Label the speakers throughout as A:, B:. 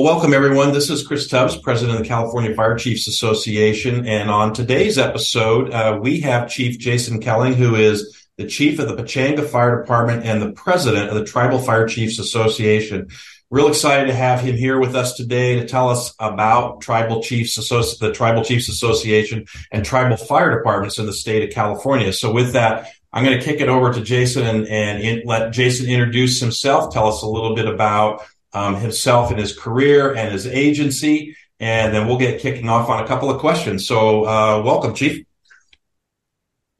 A: Well, welcome everyone. This is Chris Tubbs, president of the California Fire Chiefs Association. And on today's episode, uh, we have Chief Jason Keeling, who is the chief of the Pechanga Fire Department and the president of the Tribal Fire Chiefs Association. Real excited to have him here with us today to tell us about Tribal Chiefs Associ- the Tribal Chiefs Association and tribal fire departments in the state of California. So with that, I'm going to kick it over to Jason and, and in, let Jason introduce himself, tell us a little bit about um, himself and his career and his agency. And then we'll get kicking off on a couple of questions. So, uh, welcome, Chief.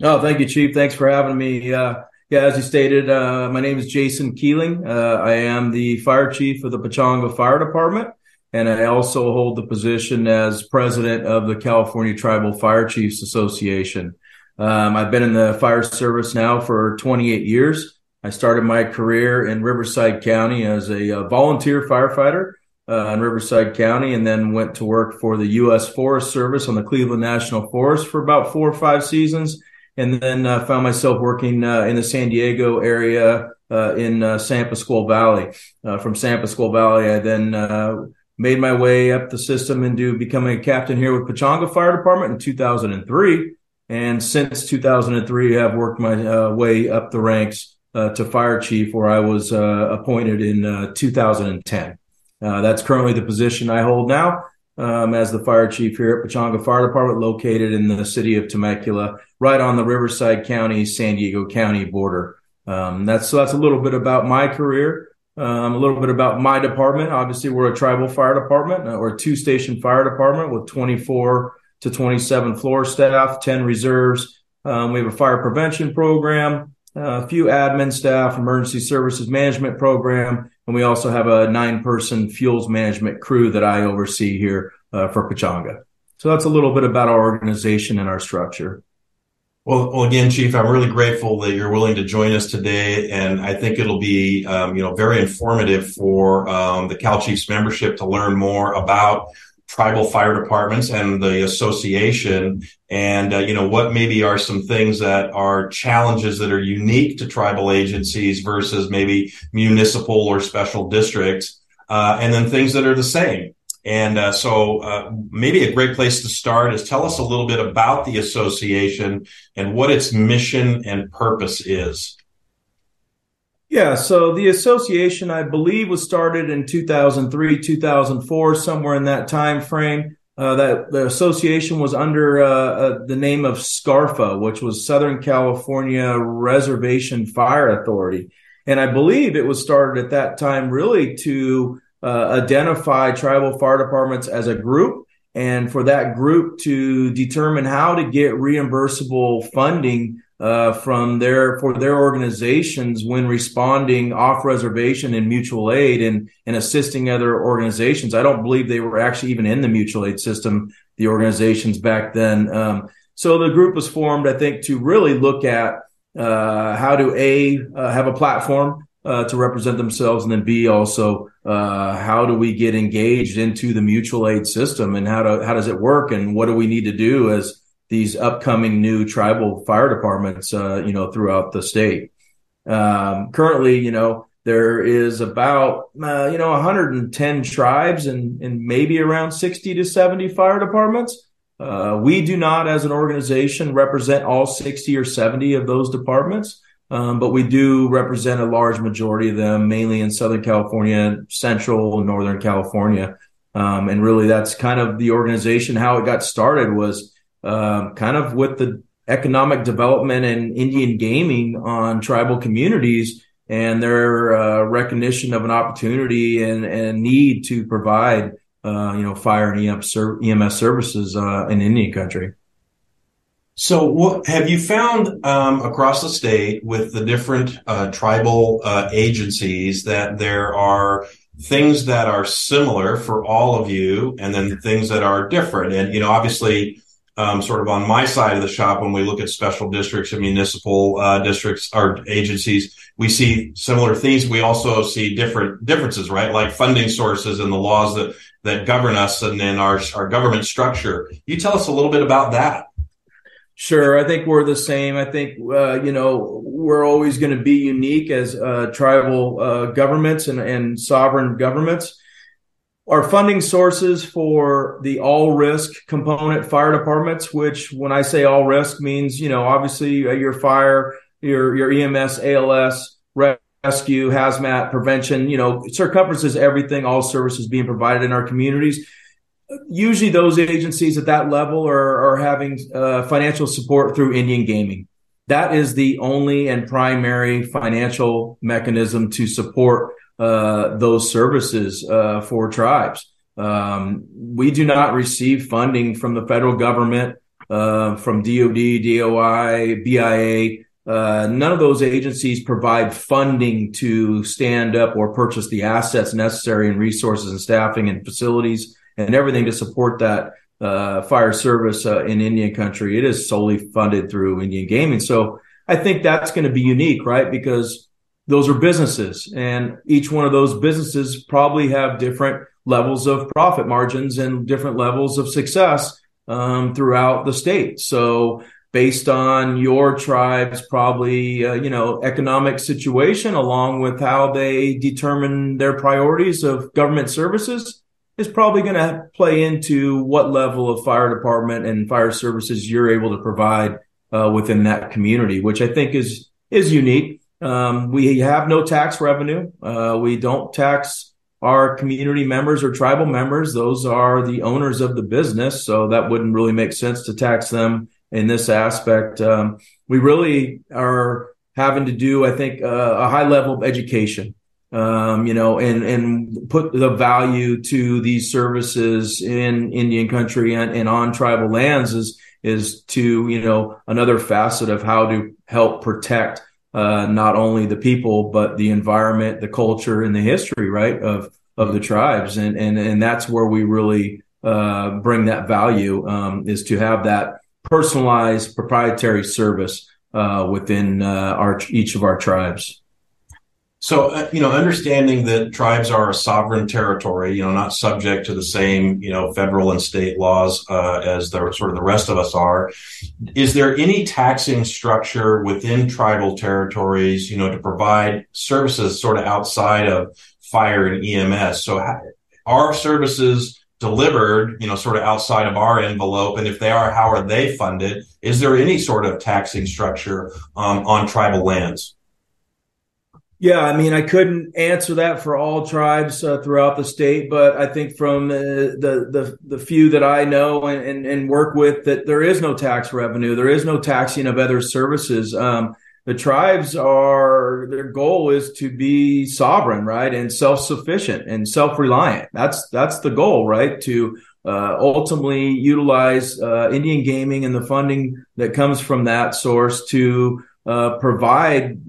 B: Oh, thank you, Chief. Thanks for having me. Uh, yeah, as you stated, uh, my name is Jason Keeling. Uh, I am the fire chief of the Pechanga Fire Department, and I also hold the position as president of the California Tribal Fire Chiefs Association. Um, I've been in the fire service now for 28 years. I started my career in Riverside County as a, uh, volunteer firefighter uh, in Riverside County, and then went to work for the U.S. Forest Service on the Cleveland National Forest for about four or five seasons, and then uh, found myself working uh, in the San Diego area uh, in uh, San Pasqual Valley. from San Pasqual Valley, I then made my way up the system into becoming a captain here with Pechanga Fire Department in 2003. And since 2003, I've worked my way up the ranks to fire chief, where I was uh, appointed in uh, 2010. Uh, that's currently the position I hold now um, as the fire chief here at Pechanga Fire Department, located in the city of Temecula, right on the Riverside County, San Diego County border. Um, that's so that's a little bit about my career. Um, a little bit about my department. Obviously, we're a tribal fire department uh, or two station fire department with 24 to 27 floor staff, 10 reserves. Um, we have a fire prevention program, a few admin staff, emergency services management program, and we also have a nine person fuels management crew that I oversee here uh, for Pechanga. So that's a little bit about our organization and our structure.
A: Well, well, again, Chief, I'm really grateful that you're willing to join us today, and I think it'll be, um, you know, very informative for um, the Cal Chiefs membership to learn more about tribal fire departments and the association. And uh, you know what maybe are some things that are challenges that are unique to tribal agencies versus maybe municipal or special districts uh, and then things that are the same. And uh, so uh, maybe a great place to start is tell us a little bit about the association and what its mission and purpose is
B: yeah, so the association, I believe, was started in 2003, 2004, somewhere in that time frame. Uh, that the association was under uh, uh, the name of SCARFA, which was Southern California Reservation Fire Authority, and I believe it was started at that time really to uh, identify tribal fire departments as a group, and for that group to determine how to get reimbursable funding uh, from their for their organizations when responding off reservation in mutual aid and and assisting other organizations. I don't believe they were actually even in the mutual aid system. The organizations back then. Um, so the group was formed, I think, to really look at uh, how to a uh, have a platform uh, to represent themselves, and then b also uh, how do we get engaged into the mutual aid system and how to how does it work and what do we need to do as these upcoming new tribal fire departments, uh, you know, throughout the state. Um, currently, you know, there is about, uh, you know, 110 tribes and, and maybe around 60 to 70 fire departments. Uh, we do not, as an organization, represent all 60 or 70 of those departments. Um, but we do represent a large majority of them, mainly in Southern California, Central and Northern California. Um, and really that's kind of the organization. How it got started was, um, kind of with the economic development and Indian gaming on tribal communities and their uh, recognition of an opportunity and, and need to provide, uh, you know, fire and EMS services uh, in Indian country.
A: So, what have you found um, across the state with the different uh, tribal uh, agencies that there are things that are similar for all of you, and then things that are different? And you know, obviously, um, sort of on my side of the shop when we look at special districts and municipal uh, districts or agencies we see similar themes we also see different differences right? Like funding sources and the laws that that govern us and then our our government structure. You tell us a little bit about that.
B: Sure, I think we're the same. I think uh, you know we're always going to be unique as uh, tribal uh, governments and, and sovereign governments our funding sources for the all risk component fire departments, which when I say all risk means, you know, obviously uh, your fire, your, your EMS, ALS, rescue, hazmat, prevention, you know, circumferences everything, all services being provided in our communities. Usually those agencies at that level are, are having uh, financial support through Indian gaming. That is the only and primary financial mechanism to support uh, those services uh, for tribes. Um, we do not receive funding from the federal government, uh, from DoD, DOI, BIA. Uh, none of those agencies provide funding to stand up or purchase the assets necessary and resources and staffing and facilities and everything to support that uh, fire service uh, in Indian country. It is solely funded through Indian gaming. So I think that's going to be unique, right? Because those are businesses and each one of those businesses probably have different levels of profit margins and different levels of success um, throughout the state. So based on your tribe's probably uh, you know economic situation along with how they determine their priorities of government services is probably going to play into what level of fire department and fire services you're able to provide uh, within that community which i think is is unique um, we have no tax revenue. Uh, we don't tax our community members or tribal members. Those are the owners of the business. So that wouldn't really make sense to tax them in this aspect. Um, we really are having to do, I think, uh, a high level of education. Um, you know, and and put the value to these services in Indian country and, and on tribal lands is is to you know another facet of how to help protect uh, not only the people but the environment, the culture, and the history, right of of the tribes, and and and that's where we really uh, bring that value um, is to have that personalized proprietary service uh, within uh, our each of our tribes.
A: So, uh, you know, understanding that tribes are a sovereign territory, you know, not subject to the same, you know, federal and state laws uh, as the sort of the rest of us are. Is there any taxing structure within tribal territories, you know, to provide services sort of outside of fire and EMS? So, are services delivered, you know, sort of outside of our envelope? And if they are, how are they funded? Is there any sort of taxing structure um, on tribal lands?
B: Yeah, I mean, I couldn't answer that for all tribes uh, throughout the state, but I think from uh, the the the few that I know and, and, and work with, that there is no tax revenue, there is no taxing of other services. Um, the tribes are their goal is to be sovereign, right, and self sufficient and self reliant. That's that's the goal, right? To uh, ultimately utilize uh, Indian gaming and the funding that comes from that source to uh, provide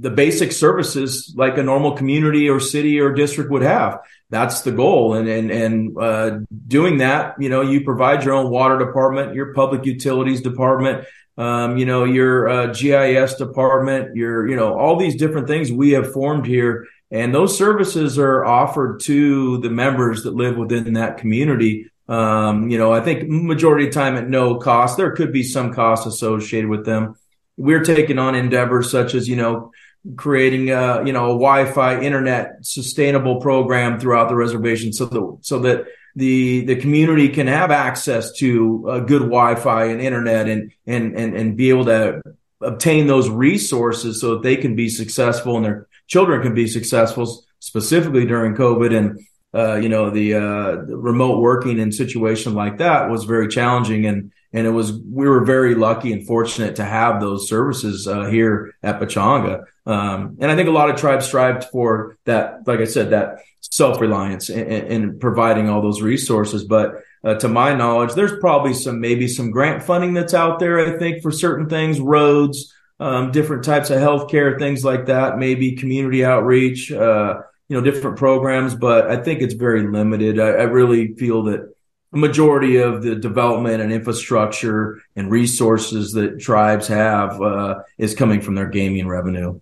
B: the basic services like a normal community or city or district would have. That's the goal. And, and, and, uh, doing that, you know, you provide your own water department, your public utilities department, um, you know, your uh, GIS department, your, you know, all these different things we have formed here. And those services are offered to the members that live within that community. Um, you know, I think majority of time at no cost. There could be some costs associated with them we're taking on endeavors such as you know creating a you know a Wi-Fi internet sustainable program throughout the reservation so that so that the the community can have access to a good Wi-Fi and internet and and and and be able to obtain those resources so that they can be successful and their children can be successful specifically during COVID and uh, you know the, uh, the remote working and situation like that was very challenging and and it was we were very lucky and fortunate to have those services uh, here at Pechanga. Um, and I think a lot of tribes strived for that, like I said, that self reliance in, in, providing all those resources. But uh, to my knowledge, there's probably some maybe some grant funding that's out there. I think for certain things, roads, um, different types of healthcare, things like that, maybe community outreach. Uh, you know, different programs, but I think it's very limited. I, I really feel that a majority of the development and infrastructure and resources that tribes have uh, is coming from their gaming revenue.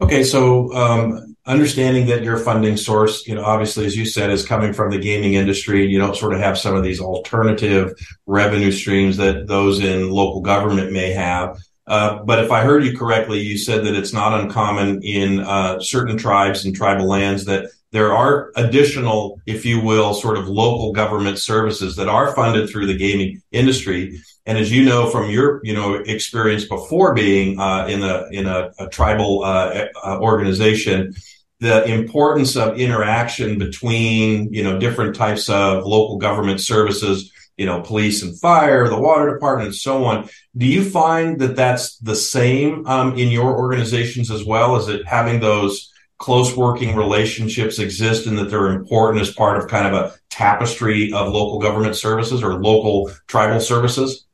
A: Okay, so um, understanding that your funding source, you know, obviously, as you said, is coming from the gaming industry, you don't sort of have some of these alternative revenue streams that those in local government may have. Uh, but if I heard you correctly, you said that it's not uncommon in uh, certain tribes and tribal lands that there are additional, if you will, sort of local government services that are funded through the gaming industry. And as you know from your, you know, experience before being uh, in a in a, a tribal uh, uh, organization, the importance of interaction between, you know, different types of local government services you know, police and fire, the water department, and so on. Do you find that that's the same um, in your organizations as well? Is it having those close working relationships exist and that they're important as part of kind of a tapestry of local government services or local tribal services?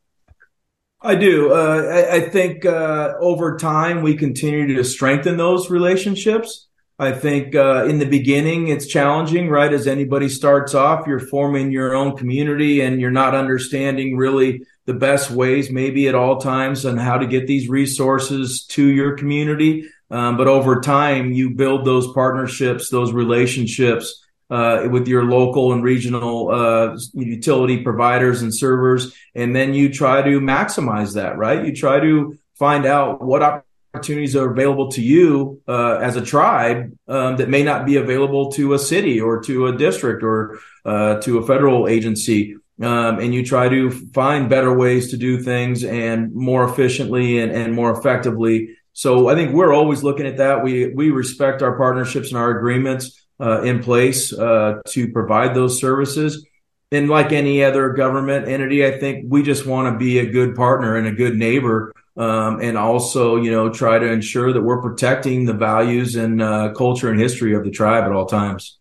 B: I do. Uh, I, I, think uh, over time we continue to strengthen those relationships. I think uh, in the beginning it's challenging, right? As anybody starts off, you're forming your own community and you're not understanding really the best ways, maybe at all times, on how to get these resources to your community. Um, but over time, you build those partnerships, those relationships uh, with your local and regional uh, utility providers and servers, and then you try to maximize that, right? You try to find out what opportunities are available to you uh, as a tribe um, that may not be available to a city or to a district or uh, to a federal agency. Um, and you try to find better ways to do things and more efficiently and, and more effectively. So I think we're always looking at that. We we respect our partnerships and our agreements uh, in place uh, to provide those services. And like any other government entity, I think we just want to be a good partner and a good neighbor um, and also, you know, try to ensure that we're protecting the values and uh, culture and history of the tribe at all times.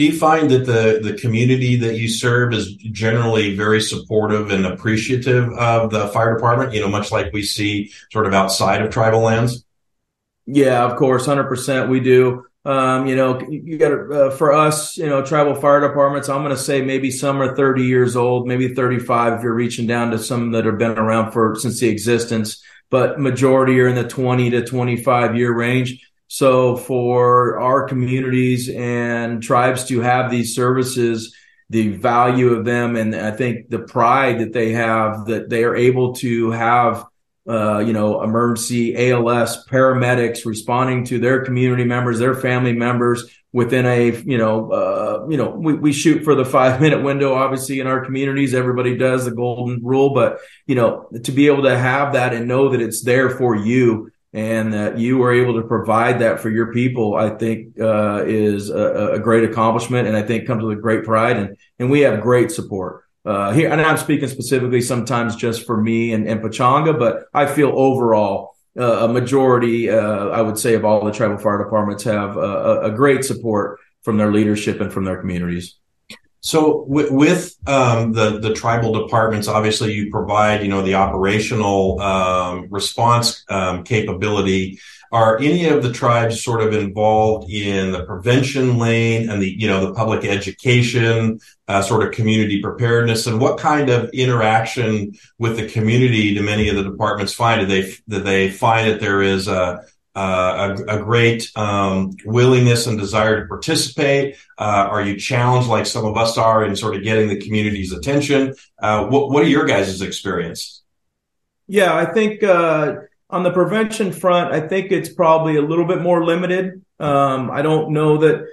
A: Do you find that the the community that you serve is generally very supportive and appreciative of the fire department? You know, much like we see sort of outside of tribal lands.
B: Yeah, of course, hundred percent, we do. Um, you know, you got uh, for us, you know, tribal fire departments. I'm going to say maybe some are 30 years old, maybe 35 if you're reaching down to some that have been around for since the existence, but majority are in the 20 to 25 year range. So for our communities and tribes to have these services, the value of them, and I think the pride that they have that they are able to have uh, you know, emergency ALS paramedics responding to their community members, their family members within a, you know, uh, you know, we, we shoot for the five minute window, obviously in our communities, everybody does the golden rule, but you know, to be able to have that and know that it's there for you and that you are able to provide that for your people, I think, uh, is a, a great accomplishment. And I think comes with a great pride and, and we have great support uh, here, and I'm speaking specifically sometimes just for me and, and Pechanga, but I feel overall uh, a majority, uh, I would say, of all the tribal fire departments have a, a great support from their leadership and from their communities.
A: So with, with um, the the tribal departments, obviously you provide you know the operational um, response um, capability. Are any of the tribes sort of involved in the prevention lane and the you know the public education uh, sort of community preparedness? And what kind of interaction with the community do many of the departments find? Do they do they find that there is a a, a, great um, willingness and desire to participate? Uh, are you challenged like some of us are in sort of getting the community's attention? Uh, what, what are your guys' experience?
B: Yeah, I think uh, on the prevention front, I think it's probably a little bit more limited. Um, I don't know that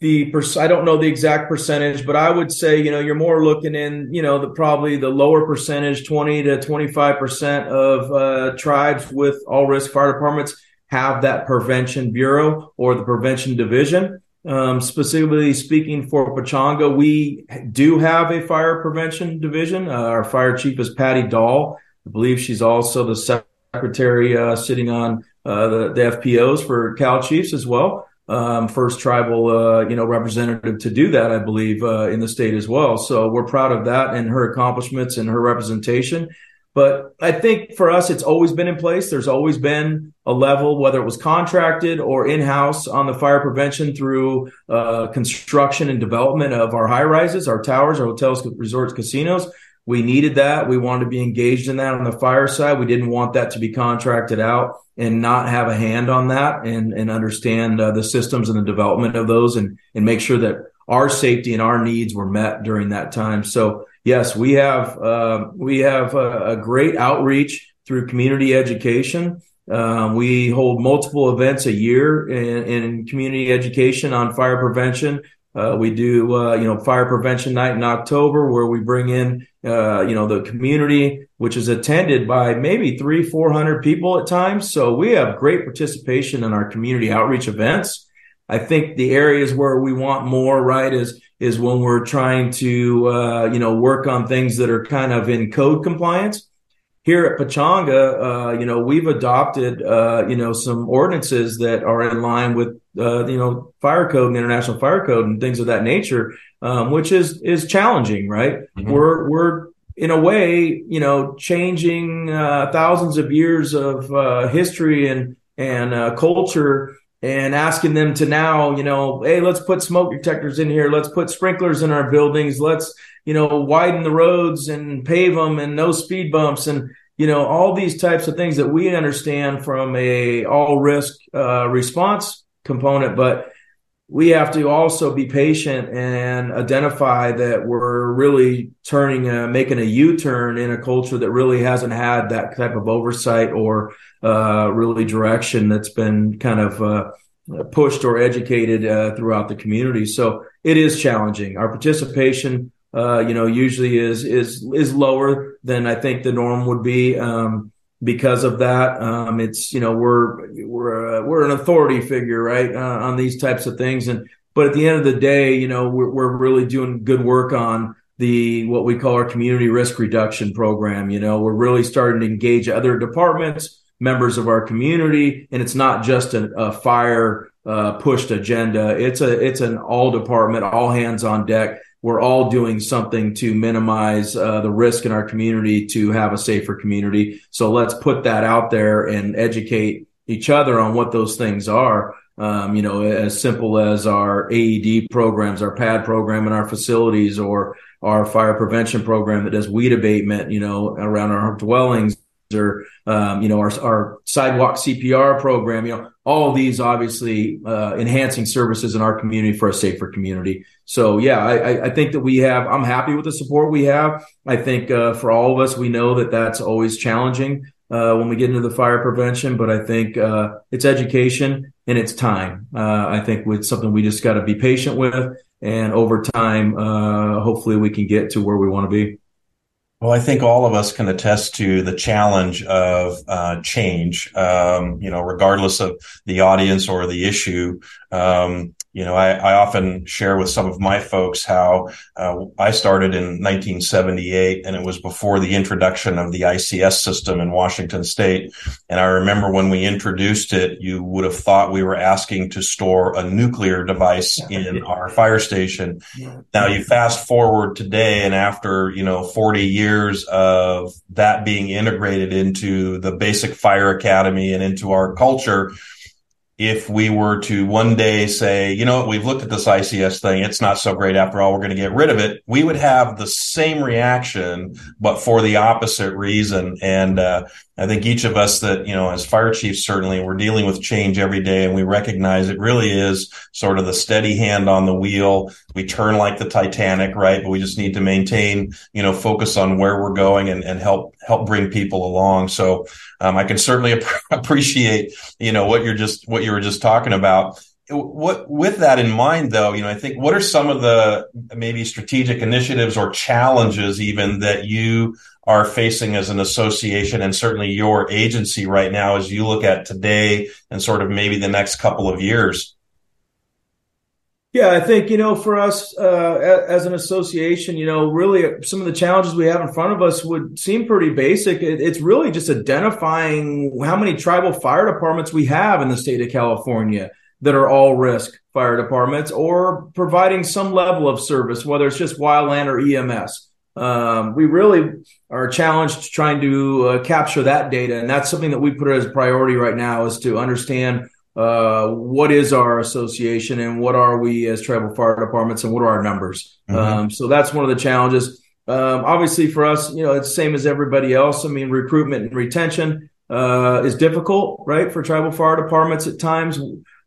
B: the I don't know the exact percentage, but I would say you know you're more looking in you know the probably the lower percentage, twenty to twenty five percent of uh, tribes with all risk fire departments have that prevention bureau or the prevention division. Um, specifically speaking for Pechanga, we do have a fire prevention division. Uh, our fire chief is Patty Dahl. I believe she's also the secretary uh, sitting on uh, the, the, FPOs for Cal Chiefs as well. Um, first tribal, uh, you know, representative to do that, I believe, uh, in the state as well. So we're proud of that and her accomplishments and her representation. But I think for us, it's always been in place. There's always been a level, whether it was contracted or in house on the fire prevention through uh, construction and development of our high rises, our towers, our hotels, resorts, casinos. We needed that. We wanted to be engaged in that on the fire side. We didn't want that to be contracted out and not have a hand on that and, and understand uh, the systems and the development of those and, and make sure that our safety and our needs were met during that time. So yes, we have, uh, we have a, a great outreach through community education. Um, we hold multiple events a year in, in community education on fire prevention. Uh, we do, uh, you know, fire prevention night in October where we bring in, uh, you know, the community, which is attended by maybe three, 400 people at times. So we have great participation in our community outreach events. I think the areas where we want more, right, is, is when we're trying to, uh, you know, work on things that are kind of in code compliance here at Pechanga, uh, you know, we've adopted, uh, you know, some ordinances that are in line with, uh, you know, fire code and international fire code and things of that nature, um, which is is challenging, right? Mm-hmm. We're we're in a way, you know, changing uh, thousands of years of uh, history and and uh, culture. And asking them to now, you know, hey, let's put smoke detectors in here. Let's put sprinklers in our buildings. Let's, you know, widen the roads and pave them and no speed bumps and, you know, all these types of things that we understand from a all risk uh, response component, but we have to also be patient and identify that we're really turning, a, making a U-turn in a culture that really hasn't had that type of oversight or uh, really direction that's been kind of uh, pushed or educated uh, throughout the community. So it is challenging. Our participation uh, you know, usually is is is lower than I think the norm would be. Um, because of that, um, it's you know we're we're uh, we're an authority figure, right, uh, on these types of things. And but at the end of the day, you know, we're we're really doing good work on the what we call our community risk reduction program. You know, we're really starting to engage other departments, members of our community, and it's not just a, a fire uh, pushed agenda. It's a it's an all department, all hands on deck we're all doing something to minimize uh, the risk in our community to have a safer community. So let's put that out there and educate each other on what those things are. Um, you know, as simple as our AED programs, our PAD program in our facilities, or our fire prevention program that does weed abatement, you know, around our dwellings or um, you know our, our sidewalk CPR program. You know, all these obviously uh, enhancing services in our community for a safer community. So yeah, I, I, think that we have. I'm happy with the support we have. I think uh, for all of us, we know that that's always challenging uh, when we get into the fire prevention. But I think uh, it's education and it's time. Uh, I think it's something we just got to be patient with, and over time, uh, hopefully, we can get to where we want to be.
A: Well, I think all of us can attest to the challenge of uh, change, um, you know, regardless of the audience or the issue. Um, you know, I, I, often share with some of my folks how uh, I started in 1978, and it was before the introduction of the ICS system in Washington State. And I remember when we introduced it, you would have thought we were asking to store a nuclear device in our fire station. Now you fast forward today, and after you know 40 years of that being integrated into the basic fire academy and into our culture if we were to one day say, you know what, we've looked at this ICS thing, it's not so great after all, we're going to get rid of it, we would have the same reaction, but for the opposite reason. And uh, I think each of us that, you know, as fire chiefs, certainly we're dealing with change every day and we recognize it really is sort of the steady hand on the wheel. We turn like the Titanic, right? But we just need to maintain, you know, focus on where we're going and, and help, help bring people along. So, um, I can certainly ap- appreciate, you know, what you're just, what you were just talking about what with that in mind though you know i think what are some of the maybe strategic initiatives or challenges even that you are facing as an association and certainly your agency right now as you look at today and sort of maybe the next couple of years?
B: Yeah, I think, you know, for us uh, as an association, you know, really some of the challenges we have in front of us would seem pretty basic. It's really just identifying how many tribal fire departments we have in the state of California that are all risk fire departments or providing some level of service, whether it's just wildland or EMS um, we really are challenged trying to uh, capture that data, and that's something that we put as a priority right now is to understand uh, what is our association and what are we as tribal fire departments and what are our numbers. Mm-hmm. Um, so that's one of the challenges. Um, obviously, for us, you know, it's the same as everybody else. I mean, recruitment and retention uh, is difficult, right, for tribal fire departments at times.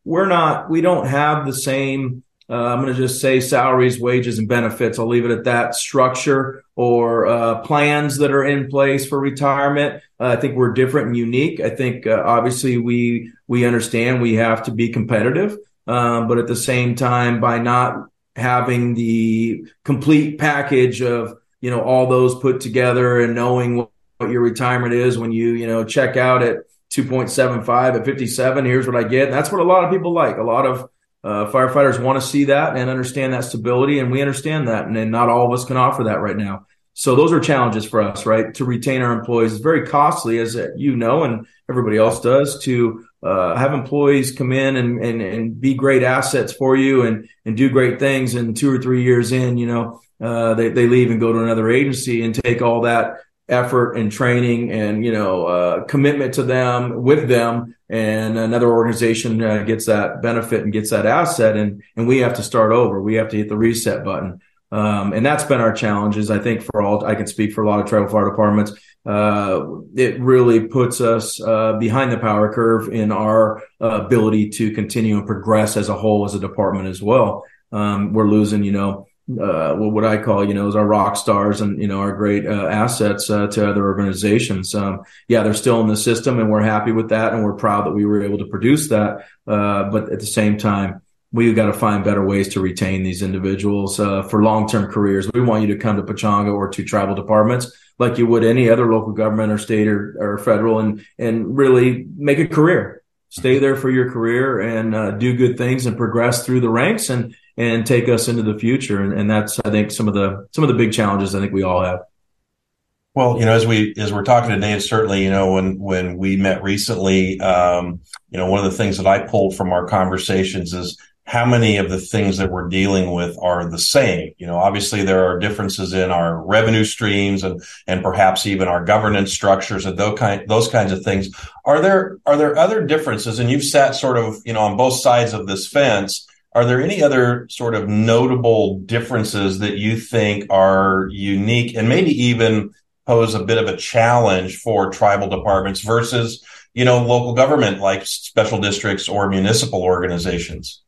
B: We're not, we don't have the same uh, I'm going to just say salaries, wages, and benefits. I'll leave it at that. Structure or uh, plans that are in place for retirement. Uh, I think we're different and unique. I think uh, obviously we we understand we have to be competitive, um, but at the same time, by not having the complete package of you know all those put together and knowing what, what your retirement is when you you know check out at 2.75 at 57 here's what i get and that's what a lot of people like a lot of uh, firefighters want to see that and understand that stability, and we understand that, and, and not all of us can offer that right now. So those are challenges for us, right? To retain our employees is very costly, as you know, and everybody else does. To uh, have employees come in and, and and be great assets for you and and do great things, and two or three years in, you know, uh, they they leave and go to another agency and take all that effort and training and you know uh, commitment to them with them and another organization uh, gets that benefit and gets that asset and and we have to start over. We have to hit the reset button. Um, and that's been our challenges i think for all i can speak for a lot of tribal fire departments. Uh, it really puts us uh, behind the power curve in our ability to continue and progress as a whole as a department as well. Um, we're losing you know uh, what I call, you know, is our rock stars and, you know, our great uh, assets uh, to other organizations. Um, yeah, they're still in the system and we're happy with that. And we're proud that we were able to produce that. Uh, but at the same time, we've got to find better ways to retain these individuals uh, for long-term careers. We want you to come to Pechanga or to tribal departments like you would any other local government or state or, or federal and, and really make a career. Stay there for your career and uh, do good things and progress through the ranks and and take us into the future. And, and that's, I think, some of the some of the big challenges I think we all have.
A: Well, you know, as we as we're talking today, and certainly, you know, when when we met recently, um, you know, one of the things that I pulled from our conversations is how many of the things that we're dealing with are the same. You know, obviously there are differences in our revenue streams and and perhaps even our governance structures and those kind those kinds of things. Are there are there other differences? And you've sat sort of you know on both sides of this fence are there any other sort of notable differences that you think are unique and maybe even pose a bit of a challenge for tribal departments versus, you know, local government like special districts or municipal organizations?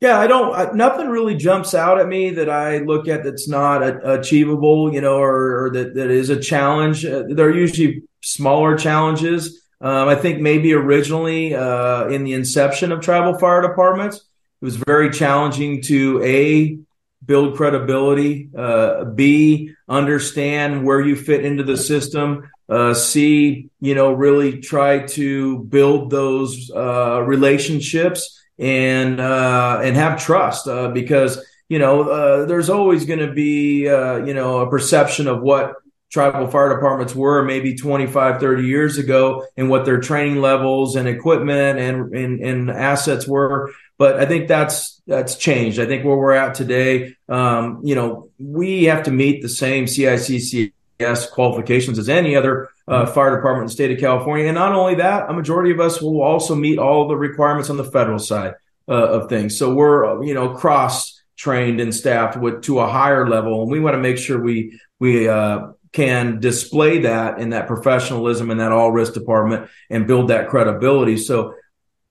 B: Yeah, I don't. nothing really jumps out at me that I look at that's not a, achievable, you know, or, or, that that is a challenge. Uh, they're usually smaller challenges. Um, I think maybe originally uh, in the inception of tribal fire departments, it was very challenging to a build credibility, uh, b understand where you fit into the system, uh, c you know really try to build those uh, relationships and uh, and have trust uh, because you know uh, there's always going to be you know a perception of what tribal fire departments were maybe 25 30 years ago and what their training levels and equipment and, and, and assets were but I think that's that's changed. I think where we're at today, um, you know, we have to meet the same CICCS qualifications as any other uh, fire department in the state of California. And not only that, a majority of us will also meet all the requirements on the federal side uh, of things. So we're you know cross trained and staffed with to a higher level, and we want to make sure we we uh, can display that in that professionalism in that all risk department and build that credibility. So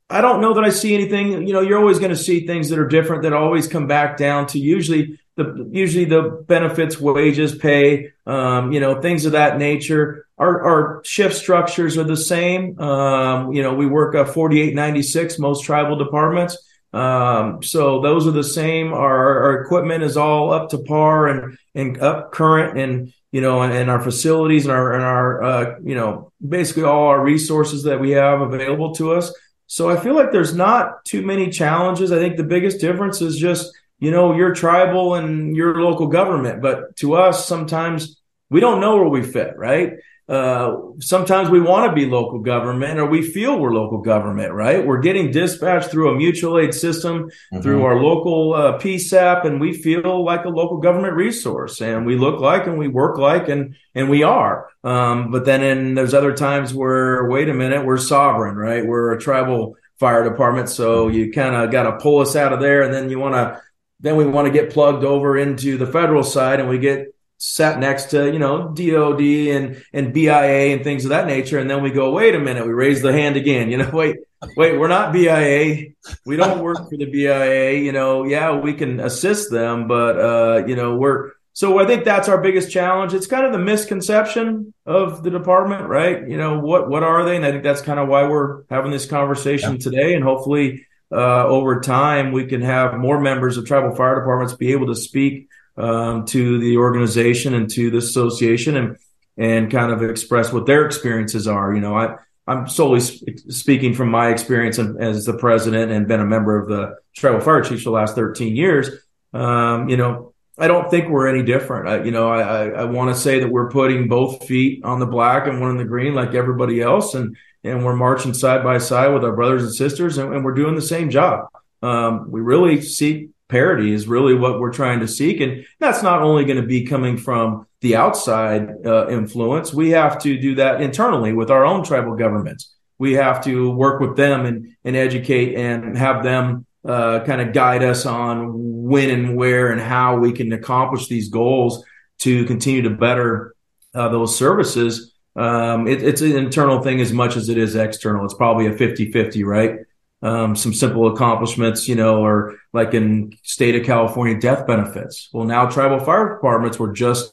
B: I don't know that I see anything. You know, you're always going to see things that are different that always come back down to usually the usually the benefits, wages, pay, um, you know, things of that nature. Our, our shift structures are the same. Um, you know, we work a 4896 most tribal departments. Um, so those are the same. Our, our equipment is all up to par and, and up current and, you know, and, and our facilities and our, and our, uh, you know, basically all our resources that we have available to us so I feel like there's not too many challenges. I think the biggest difference is just, you know, your tribal and your local government. But to us, sometimes we don't know where we fit, right? Uh, sometimes we want to be local government or we feel we're local government, right? We're getting dispatched through a mutual aid system, mm-hmm. through our local uh, PSAP, and we feel like a local government resource and we look like and we work like and, and we are. Um, but then in, there's other times where, wait a minute, we're sovereign, right? We're a tribal fire department. So you kind of got to pull us out of there and then you want to, then we want to get plugged over into the federal side and we get sat next to you know DOD and and BIA and things of that nature, and then we go, wait a minute, we raise the hand again. You know, wait, wait, we're not BIA. We don't work for the BIA. You know, yeah, we can assist them, but uh, you know, we're so I think that's our biggest challenge. It's kind of the misconception of the department, right? You know, what what are they? And I think that's kind of why we're having this conversation yeah. today, and hopefully. Uh, over time, we can have more members of tribal fire departments be able to speak um, to the organization and to the association and and kind of express what their experiences are. You know, I I'm solely sp- speaking from my experience as the president and been a member of the tribal fire chiefs for the last 13 years. Um, you know, I don't think we're any different. I, you know, I, I, I want to say that we're putting both feet on the black and one in the green like everybody else, and and we're marching side by side with our brothers and sisters, and, and we're doing the same job. Um, we really seek parity is really what we're trying to seek. And that's not only going to be coming from the outside uh, influence. We have to do that internally with our own tribal governments. We have to work with them and, and educate and have them uh, kind of guide us on when and where and how we can accomplish these goals to continue to better uh, those services. Um, it, it's an internal thing as much as it is external. It's probably a 50 50, right? Um, some simple accomplishments, you know, or like in state of California death benefits. Well, now tribal fire departments were just,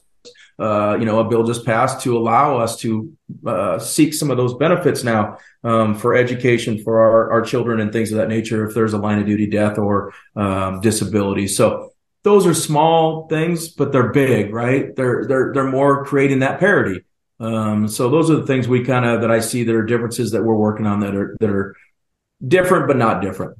B: uh, you know, a bill just passed to allow us to uh, seek some of those benefits now um, for education for our, our children and things of that nature if there's a line of duty death or um, disability. So those are small things, but they're big, right? They're they're they're more creating that parity. Um, so those are the things we kind of that I see that are differences that we're working on that are that are different but not different.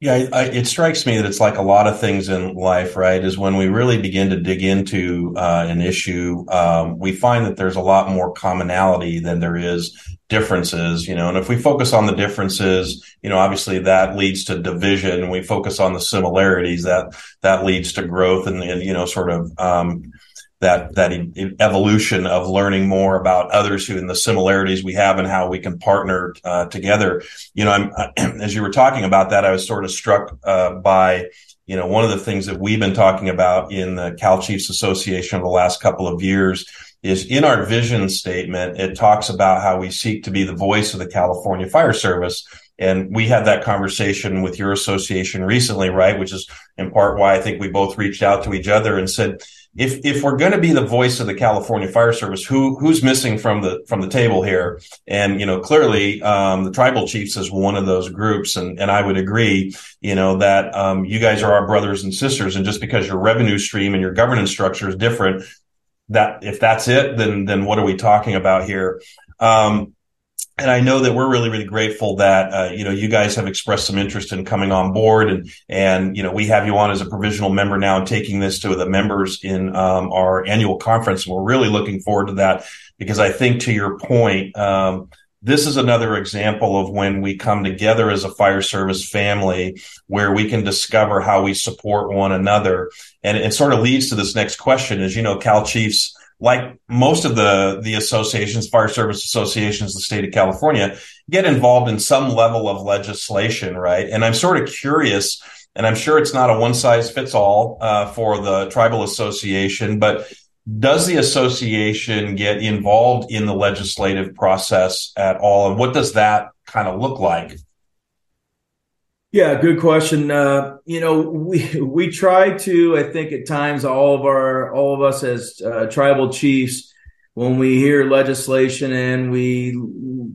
A: Yeah, I, it strikes me that it's like a lot of things in life, right? Is when we really begin to dig into uh, an issue, um, we find that there's a lot more commonality than there is differences, you know. And if we focus on the differences, you know, obviously that leads to division. And we focus on the similarities, that that leads to growth and, and you know, sort of um, that that evolution of learning more about others who and the similarities we have and how we can partner uh, together. You know, I'm, as you were talking about that, I was sort of struck uh, by you know one of the things that we've been talking about in the Cal Chiefs Association over the last couple of years is in our vision statement. It talks about how we seek to be the voice of the California Fire Service. And we had that conversation with your association recently, right? Which is in part why I think we both reached out to each other and said, if if we're going to be the voice of the California Fire Service, who who's missing from the from the table here? And you know, clearly, um, the tribal chiefs is one of those groups, and and I would agree, you know, that um, you guys are our brothers and sisters, and just because your revenue stream and your governance structure is different, that if that's it, then then what are we talking about here? Um, and I know that we're really, really grateful that uh, you know you guys have expressed some interest in coming on board, and and you know we have you on as a provisional member now and taking this to the members in um, our annual conference. And we're really looking forward to that because I think, to your point, um, this is another example of when we come together as a fire service family, where we can discover how we support one another, and it sort of leads to this next question: is you know Cal Chiefs like most of the the associations, fire service associations, the state of California, get involved in some level of legislation, right? And I'm sort of curious, and I'm sure it's not a one size fits all uh, for the tribal association, but does the association get involved in the legislative process at all, and what does that kind of look like?
B: Yeah, good question. Uh, you know, we we try to. I think at times all of our all of us as uh, tribal chiefs, when we hear legislation and we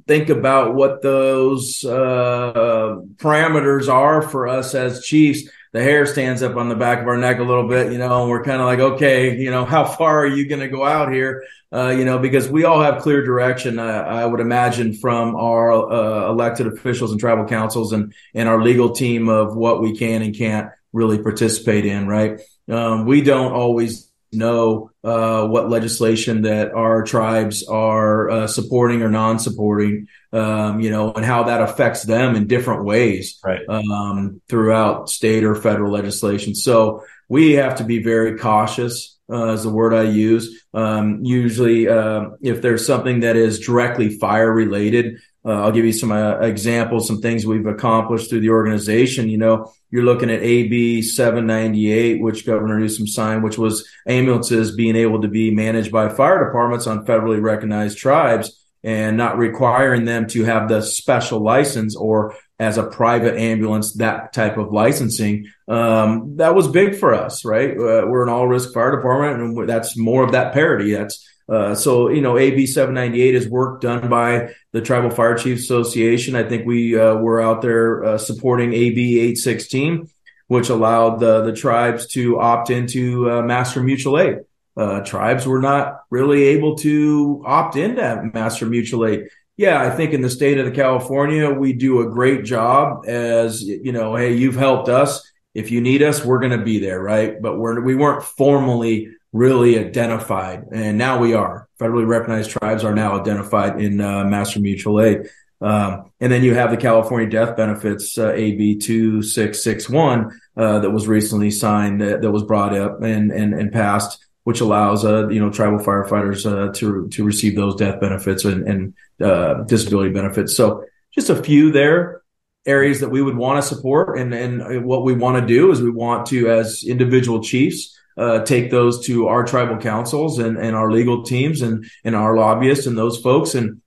B: think about what those uh, parameters are for us as chiefs, the hair stands up on the back of our neck a little bit, you know, and we're kind of like, okay, you know, how far are you going to go out here? uh, you know, because we all have clear direction. Uh, I would imagine from our uh, elected officials and tribal councils and and our legal team of what we can and can't really participate in. Right? Um, we don't always know uh, what legislation that our tribes are uh, supporting or non-supporting. Um, you know, and how that affects them in different ways
A: right.
B: um, throughout state or federal legislation. So we have to be very cautious uh, is the word I use. Um, usually, uh, if there's something that is directly fire related, Uh, I'll give you some uh, examples, some things we've accomplished through the organization. You know, you're looking at AB 798, which Governor Newsom signed, which was ambulances being able to be managed by fire departments on federally recognized tribes and not requiring them to have the special license or as a private ambulance, that type of licensing. Um, that was big for us, right? Uh, we're an all risk fire department and that's more of that parity. That's uh, so you know, AB 798 is work done by the Tribal Fire Chiefs Association. I think we uh, were out there uh, supporting AB 816, which allowed the the tribes to opt into uh, Master Mutual Aid. Uh, tribes were not really able to opt into Master Mutual Aid. Yeah, I think in the state of California, we do a great job as you know. Hey, you've helped us. If you need us, we're going to be there, right? But we're we weren't formally really identified, and now we are. Federally recognized tribes are now identified in uh, Master Mutual Aid. Um, and then you have the California Death Benefits uh, AB 2661 uh, that was recently signed that, that was brought up and, and, and passed, which allows uh, you know tribal firefighters uh, to to receive those death benefits and, and uh, disability benefits. So just a few there areas that we would want to support, and and what we want to do is we want to as individual chiefs uh, take those to our tribal councils and, and our legal teams and, and our lobbyists and those folks and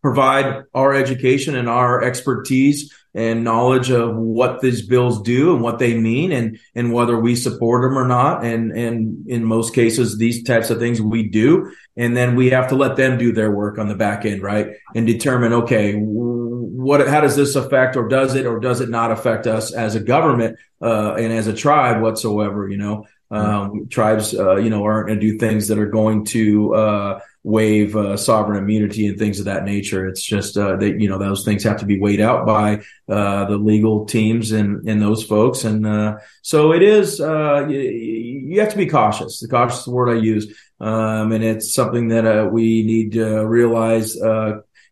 B: provide our education and our expertise and knowledge of what these bills do and what they mean and and whether we support them or not. And and in most cases these types of things we do. And then we have to let them do their work on the back end right? And determine okay what how does this affect or does it or does it not affect us as a government uh, and as a tribe whatsoever you know um, tribes, uh, you know, aren't going to do things that are going to uh, waive uh, sovereign immunity and things of that nature. It's just uh, that you know those things have to be weighed out by uh, the legal teams and and those folks, and uh, so it is. You, you, have to be cautious. The cautious the word I use, um, and it's something that we need to realize.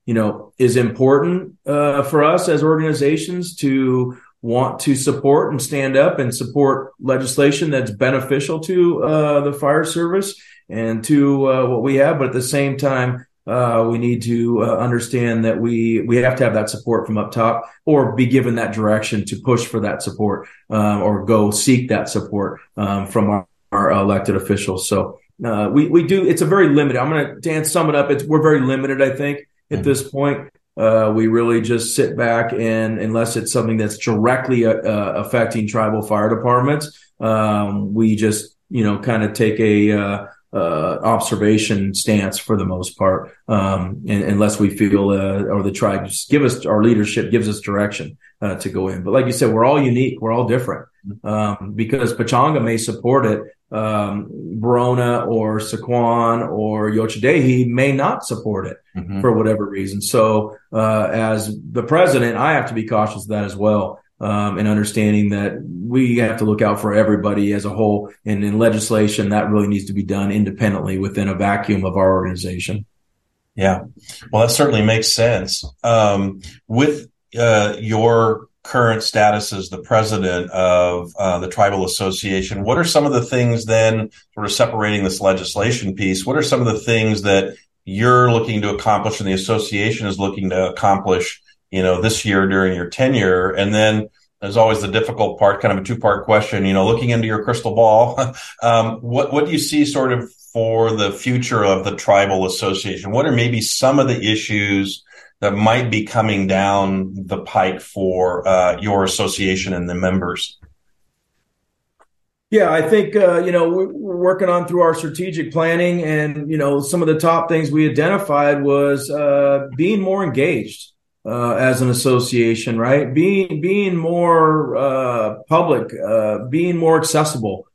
B: you know, is important for us as organizations to want to support and stand up and support legislation that's beneficial to uh, the fire service and to uh, what we have. But at the same time, uh, we need to uh, understand that we we have to have that support from up top, or be given that direction to push for that support, um, or go seek that support um, from our, our, elected officials. So uh, we we do. It's a very limited. I'm going to Dan sum it up. It's we're very limited. I think at mm-hmm. this point. Uh, we really just sit back and unless it's something that's directly uh, uh affecting tribal fire departments, um, we just you know kind of take a uh, uh, observation stance for the most part, um, and, unless we feel uh, or the tribe just give us our leadership gives us direction to go in. But like you said, we're all unique, we're all different um, because Pechanga may support it, um, Barona or Sycuan or Yocha Dehe may not support it mm-hmm. for whatever reason. So, uh, as the president, I have to be cautious of that as well. Um, and understanding that we have to look out for everybody as a whole. And in legislation, that really needs to be done independently within a vacuum of our organization.
A: Yeah. Well, that certainly makes sense. Um, with uh, your current status as the president of uh, the tribal association. What are some of the things then sort of separating this legislation piece what are some of the things that you're looking to accomplish and the association is looking to accomplish you know this year during your tenure? And then there's always the difficult part kind of a two part question you know looking into your crystal ball um, what what do you see sort of for the future of the tribal association? What are maybe some of the issues that might be coming down the pike for uh, your association and the members?
B: Yeah, I think uh, you know we're, working on through our strategic planning, and you know some of the top things we identified was uh, being more engaged uh, as an association, right? Being being more uh, public, uh, being more accessible.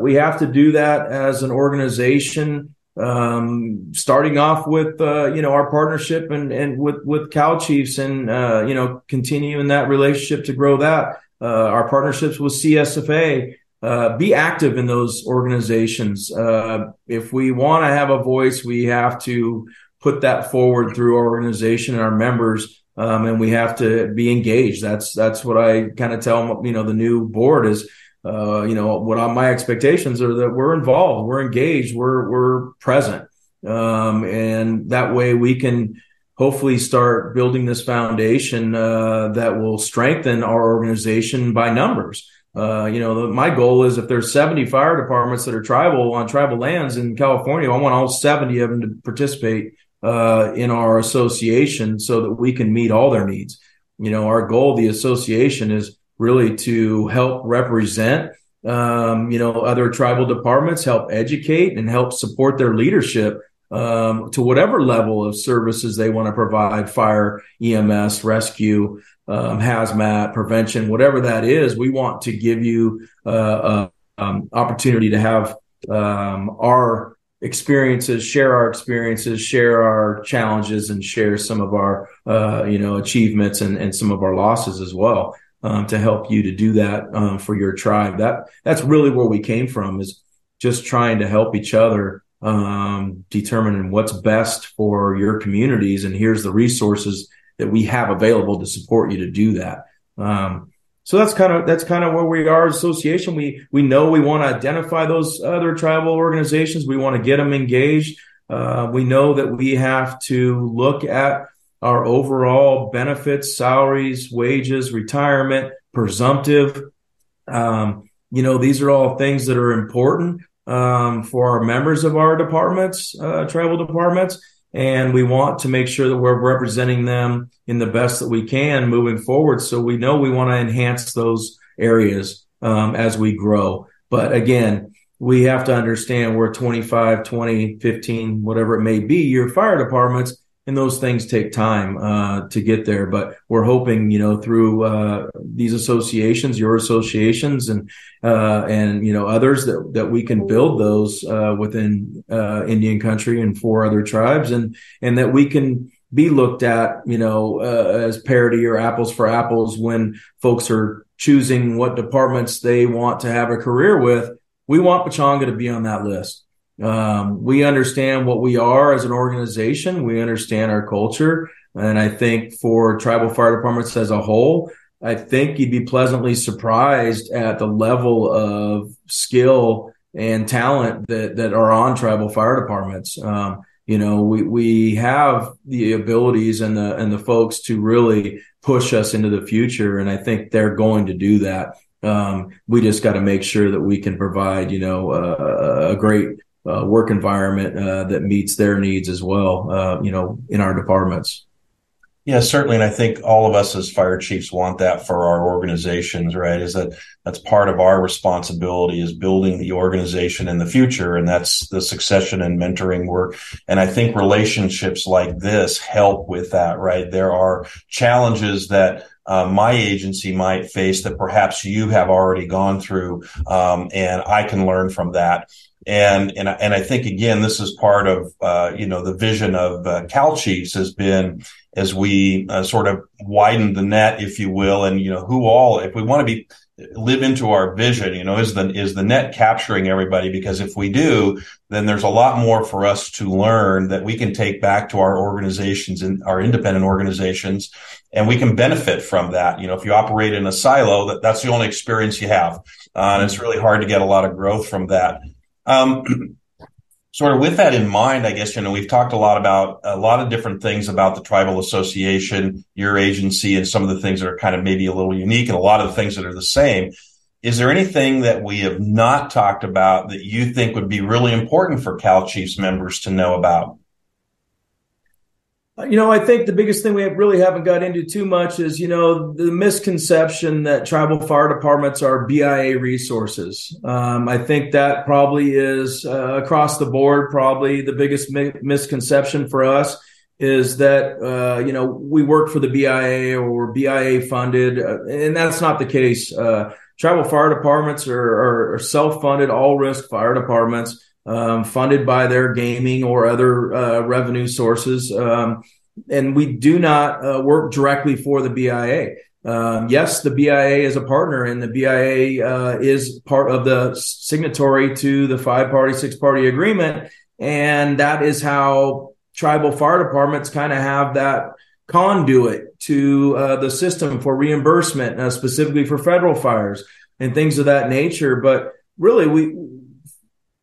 B: we have to do that as an organization um, starting off with uh, you know our partnership and and with with Cal Chiefs and uh, you know continuing that relationship to grow that uh, our partnerships with CSFA. Uh, be active in those organizations. Uh, if we want to have a voice, we have to put that forward through our organization and our members, um, and we have to be engaged. That's that's what I kind of tell them, you know the new board is uh, you know, what I, my expectations are that we're involved, we're engaged, we're we're present, um, and that way we can hopefully start building this foundation uh, that will strengthen our organization by numbers. Uh, you know, the, my goal is if there's 70 fire departments that are tribal on tribal lands in California, I want all 70 of them to participate uh, in our association so that we can meet all their needs. You know, our goal, the association, is really to help represent, um, you know, other tribal departments, help educate and help support their leadership um, to whatever level of services they want to provide fire, EMS, rescue, um, hazmat, prevention, whatever that is. We want to give you uh, a um, opportunity to have um, our experiences, share our experiences, share our challenges, and share some of our uh, you know achievements and, and some of our losses as well. Um, to help you to do that um, for your tribe. That that's really where we came from is just trying to help each other um, determining what's best for your communities. And here's the resources that we have available to support you to do that. Um, so that's kind of that's kind of where we are as association. We we know we want to identify those other tribal organizations. We want to get them engaged. Uh, we know that we have to look at our overall benefits, salaries, wages, retirement, presumptive. Um, you know, these are all things that are important um, for our members of our departments, uh, tribal departments, and we want to make sure that we're representing them in the best that we can moving forward. So we know we want to enhance those areas um, as we grow. But again, we have to understand we're 25, 20, 15, whatever it may be, your fire departments and those things take time uh, to get there. But we're hoping, you know, through uh, these associations, your associations, and uh, and you know others that that we can build those uh, within uh, Indian country and for other tribes, and and that we can be looked at, you know, uh, as parity or apples for apples when folks are choosing what departments they want to have a career with. We want Pechanga to be on that list. Um, we understand what we are as an organization. We understand our culture. And I think for tribal fire departments as a whole, I think you'd be pleasantly surprised at the level of skill and talent that, that are on tribal fire departments. Um, you know, we, we have the abilities and the, and the folks to really push us into the future. And I think they're going to do that. Um, we just got to make sure that we can provide, you know, uh, a great uh, work environment uh, that meets their needs as well. Uh, you know, in our departments.
A: Yeah, certainly, and I think all of us as fire chiefs want that for our organizations. Right? Is that that's part of our responsibility is building the organization in the future, and that's the succession and mentoring work. And I think relationships like this help with that. Right? There are challenges that uh, my agency might face that perhaps you have already gone through, um, and I can learn from that and and and I think again this is part of uh, you know the vision of uh, Cal Chiefs has been as we uh, sort of widen the net, if you will, and you know who all if we want to be live into our vision, you know, is the is the net capturing everybody? Because if we do, then there's a lot more for us to learn that we can take back to our organizations and our independent organizations, and we can benefit from that. You know, if you operate in a silo, that that's the only experience you have, uh, and it's really hard to get a lot of growth from that. Um, sort of with that in mind, I guess, you know, we've talked a lot about a lot of different things about the tribal association, your agency, and some of the things that are kind of maybe a little unique and a lot of the things that are the same. Is there anything that we have not talked about that you think would be really important for Cal Chiefs members to know about?
B: You know, I think the biggest thing we really haven't got into too much is, you know, the misconception that tribal fire departments are BIA resources. Um, I think that probably is uh, across the board, probably the biggest mi- misconception for us is that, uh, you know, we work for the BIA or BIA funded. Uh, and that's not the case. Uh, tribal fire departments are, are, are self funded, all risk fire departments um, funded by their gaming or other uh, revenue sources. Um, and we do not uh, work directly for the BIA. Um, yes, the BIA is a partner, and the BIA uh, is part of the signatory to the five party, six party agreement. And that is how tribal fire departments kind of have that conduit to uh, the system for reimbursement, uh, specifically for federal fires and things of that nature. But really, we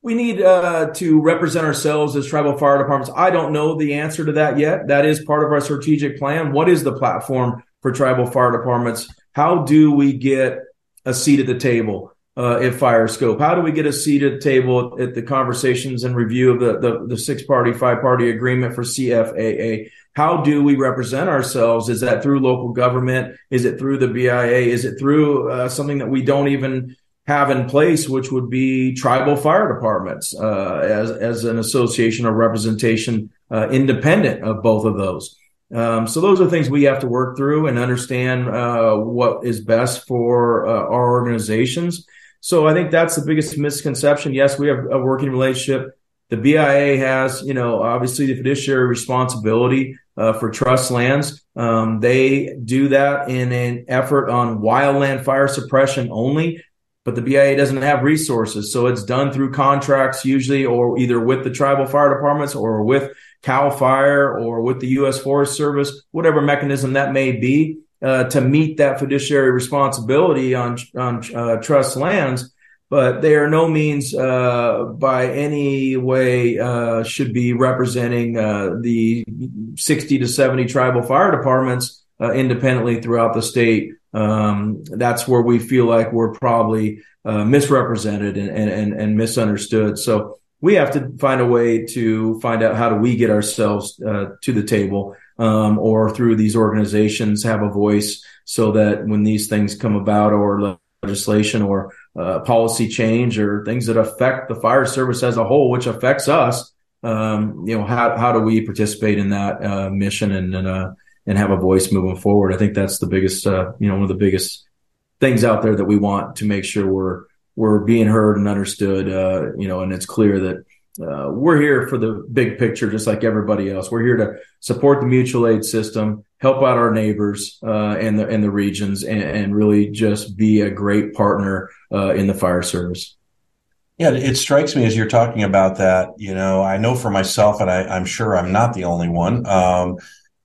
B: we need uh, to represent ourselves as tribal fire departments. I don't know the answer to that yet. That is part of our strategic plan. What is the platform for tribal fire departments? How do we get a seat at the table uh, at Fire Scope? How do we get a seat at the table at the conversations and review of the, the, the six party, five party agreement for CFAA? How do we represent ourselves? Is that through local government? Is it through the BIA? Is it through uh, something that we don't even have in place, which would be tribal fire departments uh, as as an association or representation uh, independent of both of those. Um, so those are things we have to work through and understand uh, what is best for uh, our organizations. So I think that's the biggest misconception. Yes, we have a working relationship. The BIA has, you know, obviously the fiduciary responsibility uh, for trust lands. Um, they do that in an effort on wildland fire suppression only but the BIA doesn't have resources. So it's done through contracts usually, or either with the tribal fire departments or with CAL FIRE or with the U.S. Forest Service, whatever mechanism that may be, uh, to meet that fiduciary responsibility on, on uh, trust lands. But they are no means uh, by any way uh, should be representing uh, the 60 to 70 tribal fire departments uh, independently throughout the state um, that's where we feel like we're probably uh, misrepresented and, and, and, misunderstood. So we have to find a way to find out how do we get ourselves uh, to the table um, or through these organizations have a voice so that when these things come about or legislation or uh, policy change or things that affect the fire service as a whole, which affects us, um, you know, how, how do we participate in that uh, mission and, and uh, and have a voice moving forward. I think that's the biggest, uh, you know, one of the biggest things out there that we want to make sure we're we're being heard and understood. Uh, you know, and it's clear that uh, we're here for the big picture, just like everybody else. We're here to support the mutual aid system, help out our neighbors uh, and the and the regions, and, and, really just be a great partner uh, in the fire service.
A: Yeah, it strikes me as you're talking about that. You know, I know for myself, and I, am sure I'm not the only one. Um,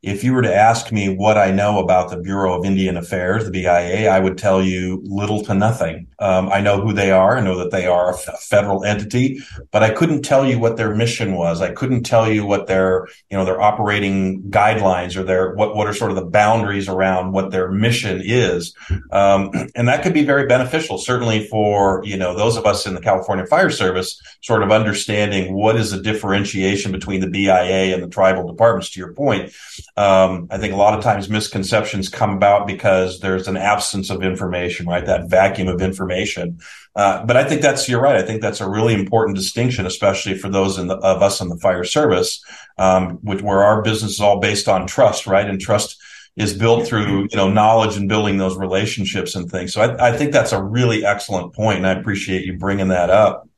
A: if you were to ask me what I know about the Bureau of Indian Affairs, the BIA, I would tell you little to nothing. Um, I know who they are. I know that they are a federal entity, but I couldn't tell you what their mission was. I couldn't tell you what their, you know, their operating guidelines or their what what are sort of the boundaries around what their mission is. Um, and that could be very beneficial, certainly for you know those of us in the California Fire Service, sort of understanding what is the differentiation between the BIA and the tribal departments. To your point um, I think a lot of times misconceptions come about because there's an absence of information, right? That vacuum of information. Uh, but I think that's you're right. I think that's a really important distinction, especially for those the, of us in the fire service, um, which, where our business is all based on trust, right? And trust is built through you know knowledge and building those relationships and things. So I, I think that's a really excellent point, and I appreciate you bringing that up.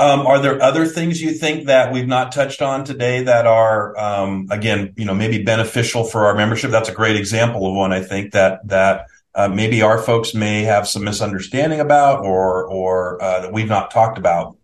A: Um, are there other things you think that we've not touched on today that are, um, again, you know, maybe beneficial for our membership? That's a great example of one I think that that uh, maybe our folks may have some misunderstanding about, or or uh, that we've not talked about.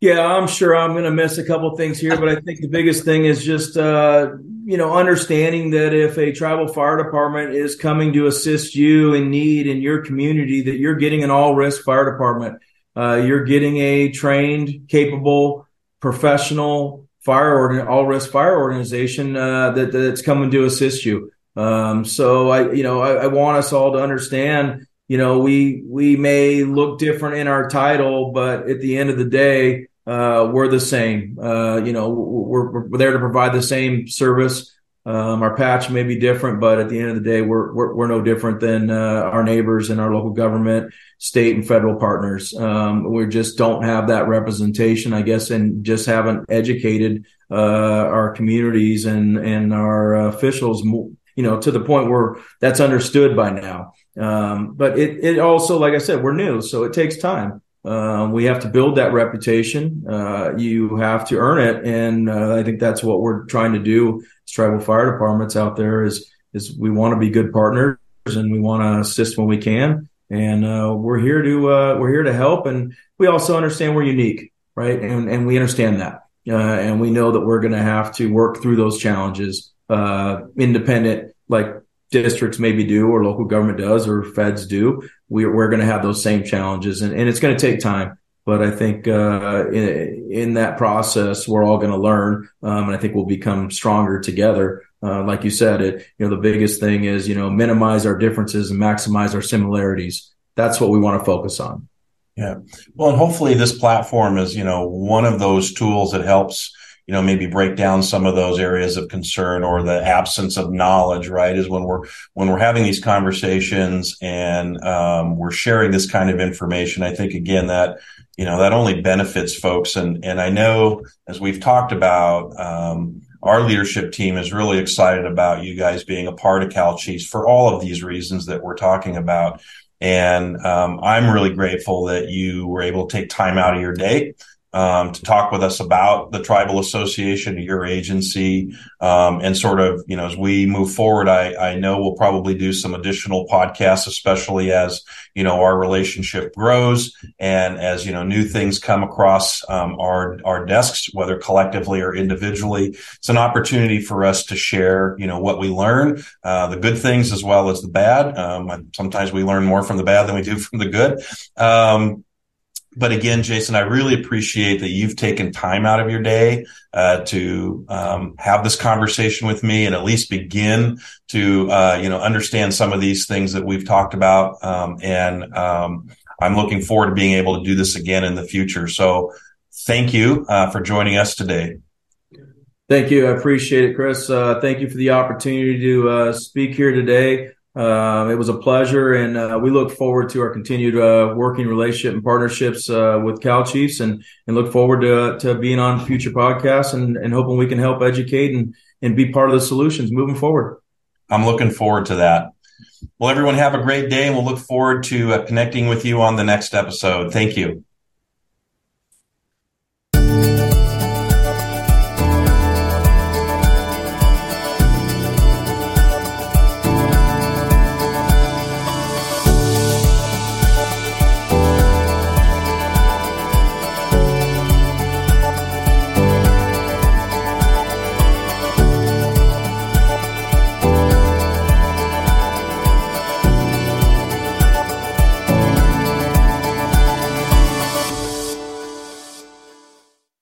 B: Yeah, I'm sure I'm going to miss a couple things here, but I think the biggest thing is just uh, you know understanding that if a tribal fire department is coming to assist you in need in your community, that you're getting an all risk fire department uh, you're getting a trained, capable, professional fire all risk fire organization uh, that that's coming to assist you. Um, so I, you know, I, I, want us all to understand. You know, we we may look different in our title, but at the end of the day, uh, we're the same. Uh, you know, we're, we're there to provide the same service. Um, our patch may be different, but at the end of the day, we're we're, we're no different than uh, our neighbors and our local government, state and federal partners. Um, we just don't have that representation, I guess, and just haven't educated uh, our communities and and our officials, you know, to the point where that's understood by now. Um, but it it also, like I said, we're new, so it takes time. Um, we have to build that reputation. Uh, you have to earn it, and uh, I think that's what we're trying to do. Tribal fire departments out there is is we want to be good partners and we want to assist when we can, and uh, we're here to uh, we're here to help, and we also understand we're unique, right? And and we understand that, uh, and we know that we're going to have to work through those challenges, uh, independent like districts maybe do or local government does or feds do. We're, we're going to have those same challenges and, and it's going to take time but I think uh, in, in, that process, we're all going to learn, um, and I think we'll become stronger together. Uh, like you said, it you know the biggest thing is you know minimize our differences and maximize our similarities. That's what we want to focus on.
A: Yeah, well, and hopefully this platform is you know one of those tools that helps you know maybe break down some of those areas of concern or the absence of knowledge right is when we're when we're having these conversations and um, we're sharing this kind of information i think again that you know that only benefits folks. And and i know as we've talked about um, our leadership team is really excited about you guys being a part of cal chiefs for all of these reasons that we're talking about. And um, i'm really grateful that you were able to take time out of your day um, to talk with us about the tribal association, your agency, um, and sort of, you know, as we move forward, I, I know we'll probably do some additional podcasts, especially as, you know, our relationship grows and as, you know, new things come across um, our, our desks, whether collectively or individually. It's an opportunity for us to share, you know, what we learn, uh, the good things as well as the bad. Um, and sometimes we learn more from the bad than we do from the good. But again, Jason, I really appreciate that you've taken time out of your day uh, to um, have this conversation with me and at least begin to uh, you know understand some of these things that we've talked about. Um, and um, I'm looking forward to being able to do this again in the future. So, thank you uh, for joining us today.
B: Thank you. I appreciate it, Chris. Uh, thank you for the opportunity to uh, speak here today. Uh, it was a pleasure, and uh, we look forward to our continued uh, working relationship and partnerships uh, with Cal Chiefs, and and look forward to to being on future podcasts and and hoping we can help educate and and be part of the solutions moving forward.
A: I'm looking forward to that. Well, everyone, have a great day, and we'll look forward to uh, connecting with you on the next episode. Thank you.